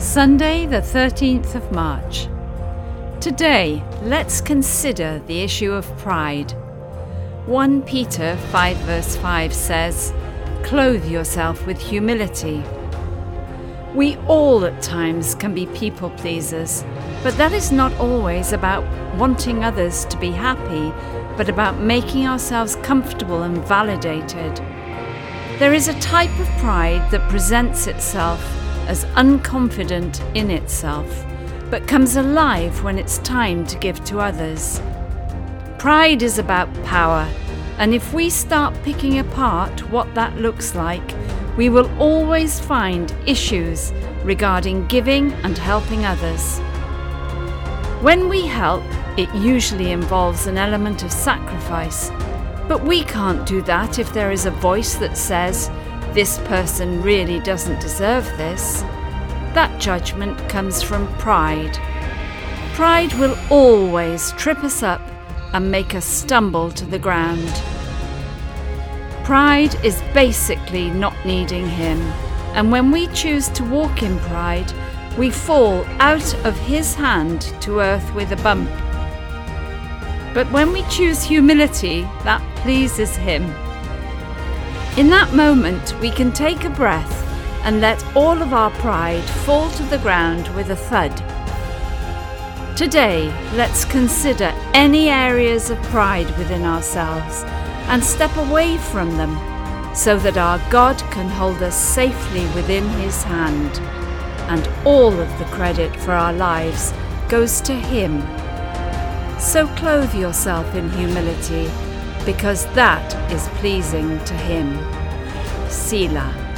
Sunday, the 13th of March. Today, let's consider the issue of pride. 1 Peter 5 verse 5 says, Clothe yourself with humility. We all at times can be people pleasers, but that is not always about wanting others to be happy, but about making ourselves comfortable and validated. There is a type of pride that presents itself as unconfident in itself, but comes alive when it's time to give to others. Pride is about power, and if we start picking apart what that looks like, we will always find issues regarding giving and helping others. When we help, it usually involves an element of sacrifice, but we can't do that if there is a voice that says, this person really doesn't deserve this. That judgment comes from pride. Pride will always trip us up and make us stumble to the ground. Pride is basically not needing Him, and when we choose to walk in pride, we fall out of His hand to earth with a bump. But when we choose humility, that pleases Him. In that moment, we can take a breath and let all of our pride fall to the ground with a thud. Today, let's consider any areas of pride within ourselves and step away from them so that our God can hold us safely within His hand. And all of the credit for our lives goes to Him so clothe yourself in humility, because that is pleasing to Him. Selah.